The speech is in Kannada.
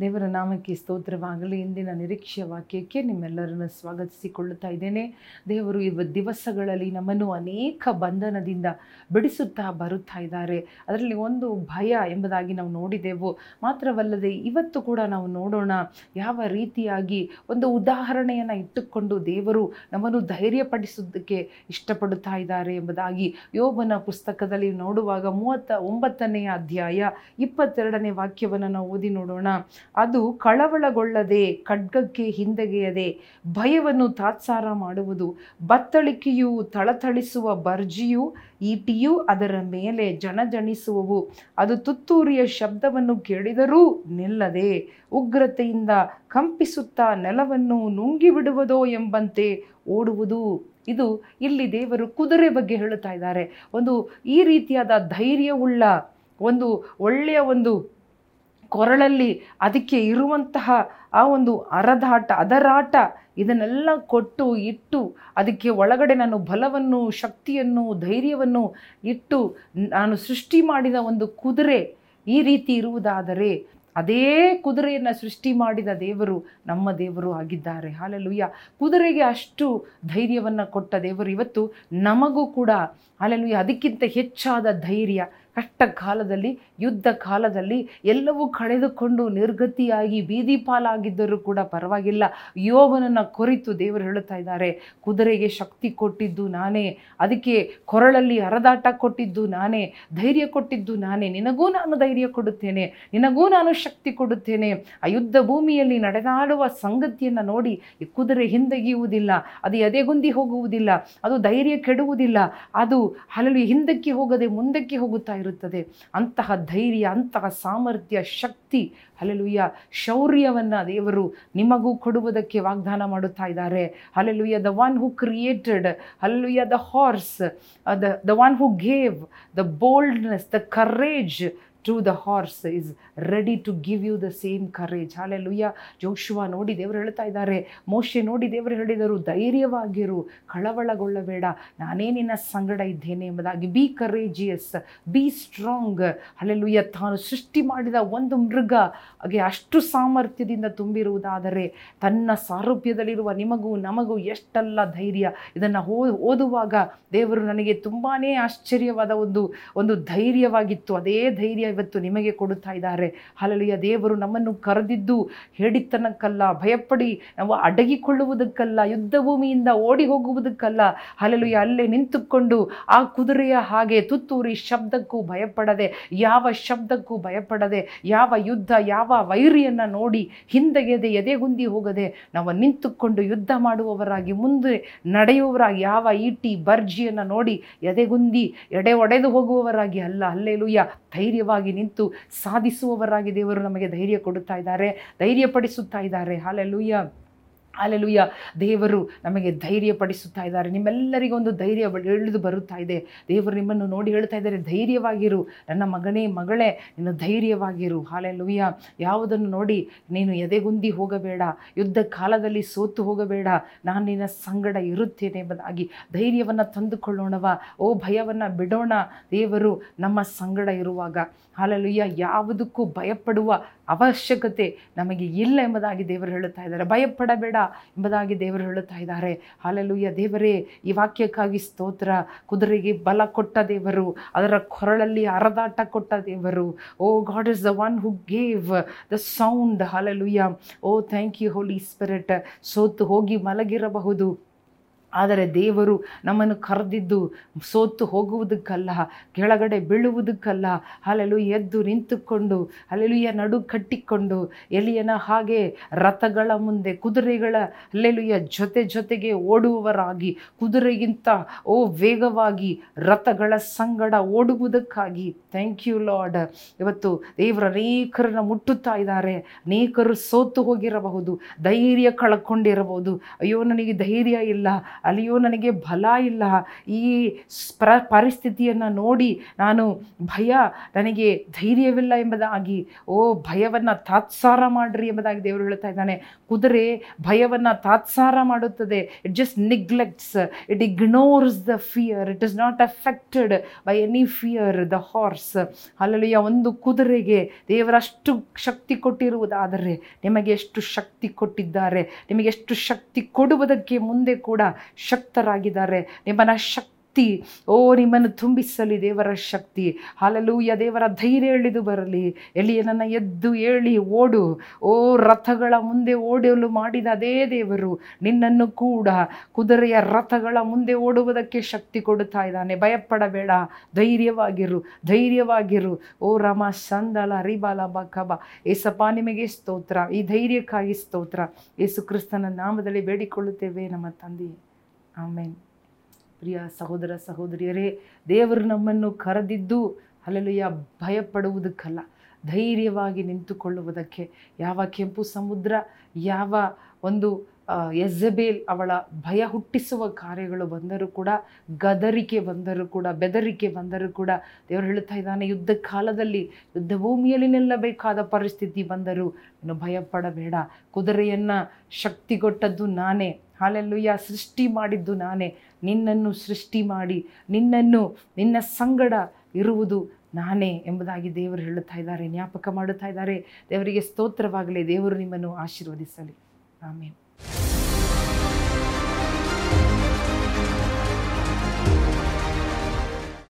ದೇವರ ನಾಮಕ್ಕೆ ಸ್ತೋತ್ರವಾಗಲಿ, ಇಂದಿನ ನಿರೀಕ್ಷೆಯ ವಾಕ್ಯಕ್ಕೆ ನಿಮ್ಮೆಲ್ಲರನ್ನು ಸ್ವಾಗತಿಸಿಕೊಳ್ಳುತ್ತಾ ಇದ್ದೇನೆ. ದೇವರು ಇವ ದಿವಸಗಳಲ್ಲಿ ನಮ್ಮನ್ನು ಅನೇಕ ಬಂಧನದಿಂದ ಬಿಡಿಸುತ್ತಾ ಬರುತ್ತಾ ಇದ್ದಾರೆ. ಅದರಲ್ಲಿ ಒಂದು ಭಯ ಎಂಬುದಾಗಿ ನಾವು ನೋಡಿದೆವು. ಮಾತ್ರವಲ್ಲದೆ ಇವತ್ತು ಕೂಡ ನಾವು ನೋಡೋಣ, ಯಾವ ರೀತಿಯಾಗಿ ಒಂದು ಉದಾಹರಣೆಯನ್ನು ಇಟ್ಟುಕೊಂಡು ದೇವರು ನಮ್ಮನ್ನು ಧೈರ್ಯಪಡಿಸೋದಕ್ಕೆ ಇಷ್ಟಪಡುತ್ತಾ ಇದ್ದಾರೆ ಎಂಬುದಾಗಿ ಯೋಬನ ಪುಸ್ತಕದಲ್ಲಿ ನೋಡುವಾಗ ಮೂವತ್ತ ಒಂಬತ್ತನೆಯ ಅಧ್ಯಾಯ ಇಪ್ಪತ್ತೆರಡನೇ ವಾಕ್ಯವನ್ನು ನಾವು ಓದಿ ನೋಡೋಣ. ಅದು ಕಳವಳಗೊಳ್ಳದೆ, ಖಡ್ಗಕ್ಕೆ ಹಿಂದೆಗೆಯದೆ ಭಯವನ್ನು ತಾತ್ಸಾರ ಮಾಡುವುದು, ಬತ್ತಳಿಕೆಯು ಥಳಥಳಿಸುವ ಬರ್ಜಿಯು, ಈಟಿಯು ಅದರ ಮೇಲೆ ಜನಜಣಿಸುವವು ಅದು ತುತ್ತೂರಿಯ ಶಬ್ದವನ್ನು ಕೇಳಿದರೂ ನಿಲ್ಲದೆ ಉಗ್ರತೆಯಿಂದ ಕಂಪಿಸುತ್ತಾ ನೆಲವನ್ನು ನುಂಗಿಬಿಡುವುದೋ ಎಂಬಂತೆ ಓಡುವುದು. ಇದು ಇಲ್ಲಿ ದೇವರು ಕುದುರೆ ಬಗ್ಗೆ ಹೇಳುತ್ತಾ ಇದ್ದಾರೆ. ಒಂದು ಈ ರೀತಿಯಾದ ಧೈರ್ಯವುಳ್ಳ, ಒಂದು ಒಳ್ಳೆಯ ಒಂದು ಕೊರಳಲ್ಲಿ ಅದಕ್ಕೆ ಇರುವಂತಹ ಆ ಒಂದು ಅರದಾಟ, ಅದರಾಟ ಇದನ್ನೆಲ್ಲ ಕೊಟ್ಟು ಇಟ್ಟು ಅದಕ್ಕೆ ಒಳಗಡೆ ನಾನು ಬಲವನ್ನು, ಶಕ್ತಿಯನ್ನು, ಧೈರ್ಯವನ್ನು ಇಟ್ಟು ನಾನು ಸೃಷ್ಟಿ ಮಾಡಿದ ಒಂದು ಕುದುರೆ ಈ ರೀತಿ ಇರುವುದಾದರೆ ಅದೇ ಕುದುರೆಯನ್ನು ಸೃಷ್ಟಿ ಮಾಡಿದ ದೇವರು ನಮ್ಮ ದೇವರು ಆಗಿದ್ದಾರೆ. ಹಾಲೆಲುಯ್ಯ. ಕುದುರೆಗೆ ಅಷ್ಟು ಧೈರ್ಯವನ್ನು ಕೊಟ್ಟ ದೇವರು ಇವತ್ತು ನಮಗೂ ಕೂಡ ಹಾಲೆಲುಯ್ಯ. ಅದಕ್ಕಿಂತ ಹೆಚ್ಚಾದ ಧೈರ್ಯ. ಕಷ್ಟ ಕಾಲದಲ್ಲಿ ಯುದ್ಧ ಕಾಲದಲ್ಲಿ ಎಲ್ಲವೂ ಕಳೆದುಕೊಂಡು ನಿರ್ಗತಿಯಾಗಿ ಬೀದಿ ಪಾಲಾಗಿದ್ದರೂ ಕೂಡ ಪರವಾಗಿಲ್ಲ. ಯೋಗನನ್ನು ಕುರಿತು ದೇವರು ಹೇಳುತ್ತಾ ಇದ್ದಾರೆ, ಕುದುರೆಗೆ ಶಕ್ತಿ ಕೊಟ್ಟಿದ್ದು ನಾನೇ, ಅದಕ್ಕೆ ಕೊರಳಲ್ಲಿ ಹರದಾಟ ಕೊಟ್ಟಿದ್ದು ನಾನೇ, ಧೈರ್ಯ ಕೊಟ್ಟಿದ್ದು ನಾನೇ, ನಿನಗೂ ನಾನು ಧೈರ್ಯ ಕೊಡುತ್ತೇನೆ, ನಿನಗೂ ನಾನು ಶಕ್ತಿ ಕೊಡುತ್ತೇನೆ. ಆ ಯುದ್ಧ ಭೂಮಿಯಲ್ಲಿ ನಡೆದಾಡುವ ಸಂಗತಿಯನ್ನು ನೋಡಿ ಈ ಕುದುರೆ ಹಿಂದೆಗೆಯುವುದಿಲ್ಲ, ಅದು ಎದೆಗುಂದಿ ಹೋಗುವುದಿಲ್ಲ, ಅದು ಧೈರ್ಯ ಕೆಡುವುದಿಲ್ಲ, ಅದು ಹಲಲು ಹಿಂದಕ್ಕೆ ಹೋಗದೆ ಮುಂದಕ್ಕೆ ಹೋಗುತ್ತಾ ಇರುತ್ತದೆ. ಅಂತಹ ಧೈರ್ಯ, ಅಂತಹ ಸಾಮರ್ಥ್ಯ, ಶಕ್ತಿ ಹಲಲುಯ್ಯ ಶೌರ್ಯವನ್ನು ದೇವರು ನಿಮಗೂ ಕೊಡುವುದಕ್ಕೆ ವಾಗ್ದಾನ ಮಾಡುತ್ತಾ ಇದ್ದಾರೆ. Hallelujah the one who created hallelujah the horse the the one who gave the boldness the courage to the horse is ready to give you the same courage hallelujah Joshua ನೋಡಿ ದೇವರು ಹೇಳ್ತಾ ಇದ್ದಾರೆ. ಮೋಶೆ ನೋಡಿ ದೇವರು ಹೇಳಿದರು, ಧೈರ್ಯವಾಗಿರು, ಕಳವಳಗೊಳ್ಳಬೇಡ. ನಾನೇ ನಿನ್ನ ಸಂಗಡ ಇದ್ದೇನೆ ಎಂಬುದಾಗಿ. Be courageous be strong hallelujah ತಾನು ಸೃಷ್ಟಿ ಮಾಡಿದ ಒಂದು ಮೃಗ, ಹಾಗೆ ಅಷ್ಟು ಸಾಮರ್ಥ್ಯದಿಂದ ತುಂಬಿರುವುದಾದರೆ ತನ್ನ ಸಾರೂಪ್ಯದಲ್ಲಿರುವ ನಿಮಗೂ ನಮಗೂ ಎಷ್ಟೆಲ್ಲ ಧೈರ್ಯ. ಇದನ್ನು ಓದುವಾಗ ದೇವರು ನನಗೆ ತುಂಬಾ ಆಶ್ಚರ್ಯವಾದ ಒಂದು ಒಂದು ಧೈರ್ಯವಾಗಿತ್ತು. ಅದೇ ಧೈರ್ಯ ಇವತ್ತು ನಿಮಗೆ ಕೊಡುತ್ತಾ ಇದ್ದಾರೆ. ಹಲಲಿಯ ದೇವರು ನಮ್ಮನ್ನು ಕರೆದಿದ್ದು ಹೇಳಿತನಕ್ಕಲ್ಲ ಭಯಪಡಿ ನಾವು ಅಡಗಿಕೊಳ್ಳುವುದಕ್ಕಲ್ಲ ಯುದ್ಧ ಭೂಮಿಯಿಂದ ಓಡಿ ಹೋಗುವುದಕ್ಕಲ್ಲ ಹಲಲುಯ ಅಲ್ಲೇ ನಿಂತುಕೊಂಡು ಆ ಕುದುರೆಯ ಹಾಗೆ ತುತ್ತೂರಿ ಶಬ್ದಕ್ಕೂ ಭಯಪಡದೆ, ಯಾವ ಶಬ್ದಕ್ಕೂ ಭಯಪಡದೆ, ಯಾವ ಯುದ್ಧ, ಯಾವ ವೈರಿಯನ್ನು ನೋಡಿ ಹಿಂದೆಗೆದೆ, ಎದೆಗುಂದಿ ಹೋಗದೆ ನಾವು ನಿಂತುಕೊಂಡು ಯುದ್ಧ ಮಾಡುವವರಾಗಿ, ಮುಂದೆ ನಡೆಯುವವರಾಗಿ, ಯಾವ ಈಟಿ ಬರ್ಜಿಯನ್ನು ನೋಡಿ ಎದೆಗುಂದಿ ಎಡೆ ಒಡೆದು ಹೋಗುವವರಾಗಿ ಅಲ್ಲ. ಅಲ್ಲೇಲುಯ ಧೈರ್ಯವಾಗಿ ನಿಂತು ಸಾಧಿಸುವವರಾಗಿ ದೇವರು ನಮಗೆ ಧೈರ್ಯ ಕೊಡುತ್ತಾ ಇದ್ದಾರೆ ಧೈರ್ಯಪಡಿಸುತ್ತಾ ಇದ್ದಾರೆ. ಹಾಲೆಲುಯ್ಯ ಅಲ್ಲೆಲುಯ್ಯ ದೇವರು ನಮಗೆ ಧೈರ್ಯ ಪಡಿಸುತ್ತಾ ಇದ್ದಾರೆ ನಿಮ್ಮೆಲ್ಲರಿಗೊಂದು ಧೈರ್ಯ ಇಳಿದು ಬರುತ್ತಾ ಇದೆ. ದೇವರು ನಿಮ್ಮನ್ನು ನೋಡಿ ಹೇಳ್ತಾ ಇದ್ದಾರೆ. ಧೈರ್ಯವಾಗಿರು. ನನ್ನ ಮಗನೇ, ಮಗಳೇ, ನೀನು ಧೈರ್ಯವಾಗಿರು. ಹಾಲೆಲುಯ್ಯ. ಯಾವುದನ್ನು ನೋಡಿ ನೀನು ಎದೆಗುಂದಿ ಹೋಗಬೇಡ. ಯುದ್ಧ ಕಾಲದಲ್ಲಿ ಸೋತು ಹೋಗಬೇಡ. ನಾನು ನಿನ್ನ ಸಂಗಡ ಇರುತ್ತೇನೆ ಎಂಬುದಾಗಿ ಧೈರ್ಯವನ್ನು ತಂದುಕೊಳ್ಳೋಣವ. ಓ, ಭಯವನ್ನು ಬಿಡೋಣ. ದೇವರು ನಮ್ಮ ಸಂಗಡ ಇರುವಾಗ. ಹಾಲೆಲುಯ್ಯ. ಯಾವುದಕ್ಕೂ ಭಯಪಡುವ ಅವಶ್ಯಕತೆ ನಮಗೆ ಇಲ್ಲ ಎಂಬುದಾಗಿ ದೇವರು ಹೇಳುತ್ತಾ ಇದ್ದಾರೆ. ಭಯಪಡಬೇಡ ಎಂಬುದಾಗಿ ದೇವರು ಹೇಳುತ್ತಾ ಇದ್ದಾರೆ. ಹಾಲೆಲುಯ್ಯ ದೇವರೇ, ಈ ವಾಕ್ಯಕ್ಕಾಗಿ ಸ್ತೋತ್ರ. ಕುದುರೆಗೆ ಬಲ ಕೊಟ್ಟ ದೇವರು, ಅದರ ಕೊರಳಲ್ಲಿ ಅರದಾಟ ಕೊಟ್ಟ ದೇವರು. ಓ, God is the one who gave the sound. Hallelujah oh, thank you Holy Spirit. ಸೋತು ಹೋಗಿ ಮಲಗಿರಬಹುದು. ಆದರೆ ದೇವರು ನಮ್ಮನ್ನು ಕರೆದಿದ್ದು ಸೋತು ಹೋಗುವುದಕ್ಕಲ್ಲ, ಕೆಳಗಡೆ ಬೀಳುವುದಕ್ಕಲ್ಲ. ಅಲ್ಲೆಲ್ಲೂ ಎದ್ದು ನಿಂತುಕೊಂಡು ಅಲ್ಲೆಲುಯ್ಯ ನಡು ಕಟ್ಟಿಕೊಂಡು, ಎಲಿಯನ ಹಾಗೆ ರಥಗಳ ಮುಂದೆ ಕುದುರೆಗಳ ಅಲ್ಲೆಲುಯ್ಯ ಜೊತೆ ಜೊತೆಗೆ ಓಡುವವರಾಗಿ, ಕುದುರೆಗಿಂತ, ಓ ವೇಗವಾಗಿ ರಥಗಳ ಸಂಗಡ ಓಡುವುದಕ್ಕಾಗಿ. ಥ್ಯಾಂಕ್ ಯು ಲಾರ್ಡ್ ಇವತ್ತು ದೇವರ ಅನೇಕರನ್ನು ಮುಟ್ಟುತ್ತಾ ಇದ್ದಾರೆ. ಅನೇಕರು ಸೋತು ಹೋಗಿರಬಹುದು, ಧೈರ್ಯ ಕಳ್ಕೊಂಡಿರಬಹುದು. ಅಯ್ಯೋ, ನನಗೆ ಧೈರ್ಯ ಇಲ್ಲ. ಅಲ್ಲಿಯೋ ನನಗೆ ಬಲ ಇಲ್ಲ. ಈ ಸ್ಪ್ರ ಪರಿಸ್ಥಿತಿಯನ್ನು ನೋಡಿ ನಾನು ಭಯ, ನನಗೆ ಧೈರ್ಯವಿಲ್ಲ ಎಂಬುದಾಗಿ, ಓ, ಭಯವನ್ನು ತಾತ್ಸಾರ ಮಾಡ್ರಿ ಎಂಬುದಾಗಿ ದೇವರು ಹೇಳ್ತಾ ಇದ್ದಾನೆ. ಕುದುರೆ ಭಯವನ್ನು ತಾತ್ಸಾರ ಮಾಡುತ್ತದೆ. It just neglects it ignores the fear it is not affected by any fear the horse ಅಲ್ಲಲ್ಲಿಯ ಒಂದು ಕುದುರೆಗೆ ದೇವರಷ್ಟು ಶಕ್ತಿ ಕೊಟ್ಟಿರುವುದಾದರೆ ನಿಮಗೆ ಎಷ್ಟು ಶಕ್ತಿ ಕೊಟ್ಟಿದ್ದಾರೆ? ನಿಮಗೆ ಎಷ್ಟು ಶಕ್ತಿ ಕೊಡುವುದಕ್ಕೆ ಮುಂದೆ ಕೂಡ ಶಕ್ತರಾಗಿದ್ದಾರೆ. ನಿಮ್ಮನ್ನು ಶಕ್ತಿ, ಓ, ನಿಮ್ಮನ್ನು ತುಂಬಿಸಲಿ ದೇವರ ಶಕ್ತಿ. ಹಾಲಲೂಯ, ದೇವರ ಧೈರ್ಯ ಇಳಿದು ಬರಲಿ. ಎಲಿಯನನ್ನ ಎದ್ದು ಏಳಿ, ಓಡು. ಓ, ರಥಗಳ ಮುಂದೆ ಓಡಲು ಮಾಡಿದ ಅದೇ ದೇವರು, ನಿನ್ನನ್ನು ಕೂಡ. ಕುದುರೆಯ ರಥಗಳ ಮುಂದೆ ಓಡುವುದಕ್ಕೆ ಶಕ್ತಿ ಕೊಡುತ್ತಾ ಇದ್ದಾನೆ. ಭಯಪಡಬೇಡ, ಧೈರ್ಯವಾಗಿರು ಧೈರ್ಯವಾಗಿರು. ಓ, ರಮ, ಸಂದಲ ರಿಬಾಲ ಬಕಬ. ಏಸಪ್ಪ, ನಿಮಗೆ ಸ್ತೋತ್ರ. ಈ ಧೈರ್ಯಕ್ಕಾಗಿ ಸ್ತೋತ್ರ. ಯೇಸು ಕ್ರಿಸ್ತನ ನಾಮದಲ್ಲಿ ಬೇಡಿಕೊಳ್ಳುತ್ತೇವೆ ನಮ್ಮ ತಂದೆ ಆಮೇನ್. ಪ್ರಿಯ ಸಹೋದರ ಸಹೋದರಿಯರೇ, ದೇವರು ನಮ್ಮನ್ನು ಕರೆದಿದ್ದು ಅಲ್ಲೆಲ್ಲುಯ್ಯ ಭಯಪಡುವುದಕ್ಕಲ್ಲ. ಧೈರ್ಯವಾಗಿ ನಿಂತುಕೊಳ್ಳುವುದಕ್ಕೆ ಯಾವ ಕೆಂಪು ಸಮುದ್ರ, ಯಾವ ಒಂದು ಎಜಬೇಲ್ ಅವಳ ಭಯ ಹುಟ್ಟಿಸುವ ಕಾರ್ಯಗಳು ಬಂದರೂ ಕೂಡ, ಗದರಿಕೆ ಬಂದರೂ ಕೂಡ, ಬೆದರಿಕೆ ಬಂದರೂ ಕೂಡ, ದೇವರು ಹೇಳ್ತಾ ಇದ್ದಾನೆ, ಯುದ್ಧ ಕಾಲದಲ್ಲಿ, ಯುದ್ಧ ಭೂಮಿಯಲ್ಲಿ ನಿಲ್ಲಬೇಕಾದ ಪರಿಸ್ಥಿತಿ ಬಂದರೂ ನೀನು ಭಯಪಡಬೇಡ. ಕುದುರೆಯನ್ನು ಶಕ್ತಿಗೊಟ್ಟದ್ದು ನಾನೇ. ಹಾಲೆಲ್ಲುಯ್ಯ, ಸೃಷ್ಟಿ ಮಾಡಿದ್ದು ನಾನೇ. ನಿನ್ನನ್ನು ಸೃಷ್ಟಿ ಮಾಡಿ, ನಿನ್ನನ್ನು, ನಿನ್ನ ಸಂಗಡ ಇರುವುದು ನಾನೇ ಎಂಬುದಾಗಿ ದೇವರು ಹೇಳುತ್ತಾ ಇದ್ದಾರೆ, ಜ್ಞಾಪಕ ಮಾಡುತ್ತಾ ಇದ್ದಾರೆ. ದೇವರಿಗೆ ಸ್ತೋತ್ರವಾಗಲಿ, ದೇವರು ನಿಮ್ಮನ್ನು ಆಶೀರ್ವದಿಸಲಿ. ಆಮೇಲೆ